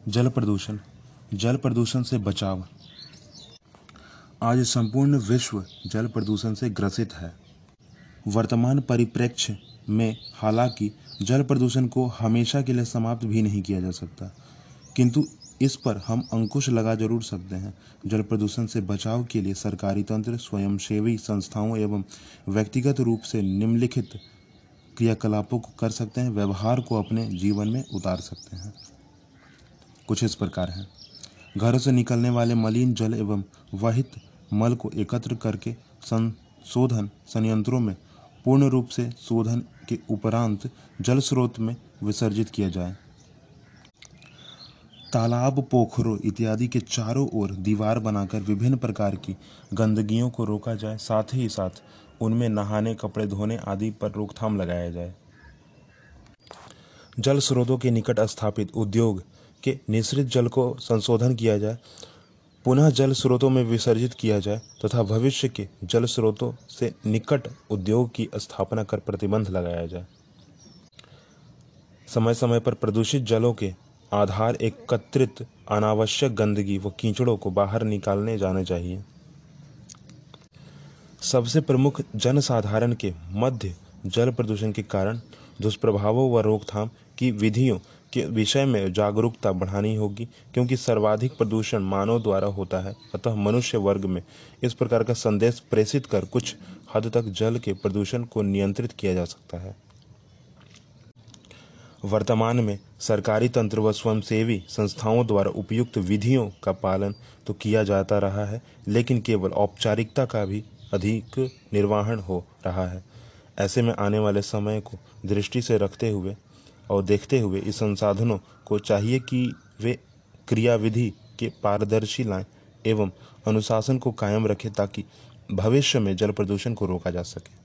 जल प्रदूषण जल प्रदूषण से बचाव। आज संपूर्ण विश्व जल प्रदूषण से ग्रसित है। वर्तमान परिप्रेक्ष्य में हालाँकि जल प्रदूषण को हमेशा के लिए समाप्त भी नहीं किया जा सकता, किंतु इस पर हम अंकुश लगा ज़रूर सकते हैं। जल प्रदूषण से बचाव के लिए सरकारी तंत्र, स्वयंसेवी संस्थाओं एवं व्यक्तिगत रूप से निम्नलिखित क्रियाकलापों को कर सकते हैं, व्यवहार को अपने जीवन में उतार सकते हैं। कुछ इस प्रकार है। घरों से निकलने वाले मलिन जल एवं वहित मल को एकत्र करके संशोधन संयंत्रों में पूर्ण रूप से शोधन के उपरांत जल स्रोत में विसर्जित किया जाए। तालाब, पोखरों इत्यादि के चारों ओर दीवार बनाकर विभिन्न प्रकार की गंदगियों को रोका जाए, साथ ही साथ उनमें नहाने, कपड़े धोने आदि पर रोकथाम लगाया जाए। जल स्रोतों के निकट स्थापित उद्योग के निश्रित जल को संशोधन किया जाए, पुनः जल स्रोतों में विसर्जित किया जाए, तथा भविष्य के जल स्रोतों से निकट उद्योग की स्थापना कर प्रतिबंध लगाया जाए। समय समय पर प्रदूषित जलों के आधार एकत्रित अनावश्यक गंदगी व कीचड़ों को बाहर निकालने जाने चाहिए। सबसे प्रमुख जनसाधारण के मध्य जल प्रदूषण के कारण दुष्प्रभावों व रोकथाम की विधियों के विषय में जागरूकता बढ़ानी होगी, क्योंकि सर्वाधिक प्रदूषण मानव द्वारा होता है। अतः मनुष्य वर्ग में इस प्रकार का संदेश प्रेषित कर कुछ हद तक जल के प्रदूषण को नियंत्रित किया जा सकता है। वर्तमान में सरकारी तंत्र व स्वयंसेवी संस्थाओं द्वारा उपयुक्त विधियों का पालन तो किया जाता रहा है, लेकिन केवल औपचारिकता का भी अधिक निर्वाहन हो रहा है। ऐसे में आने वाले समय को दृष्टि से रखते हुए और देखते हुए इस संसाधनों को चाहिए कि वे क्रियाविधि के पारदर्शी लाएँ एवं अनुशासन को कायम रखें ताकि भविष्य में जल प्रदूषण को रोका जा सके।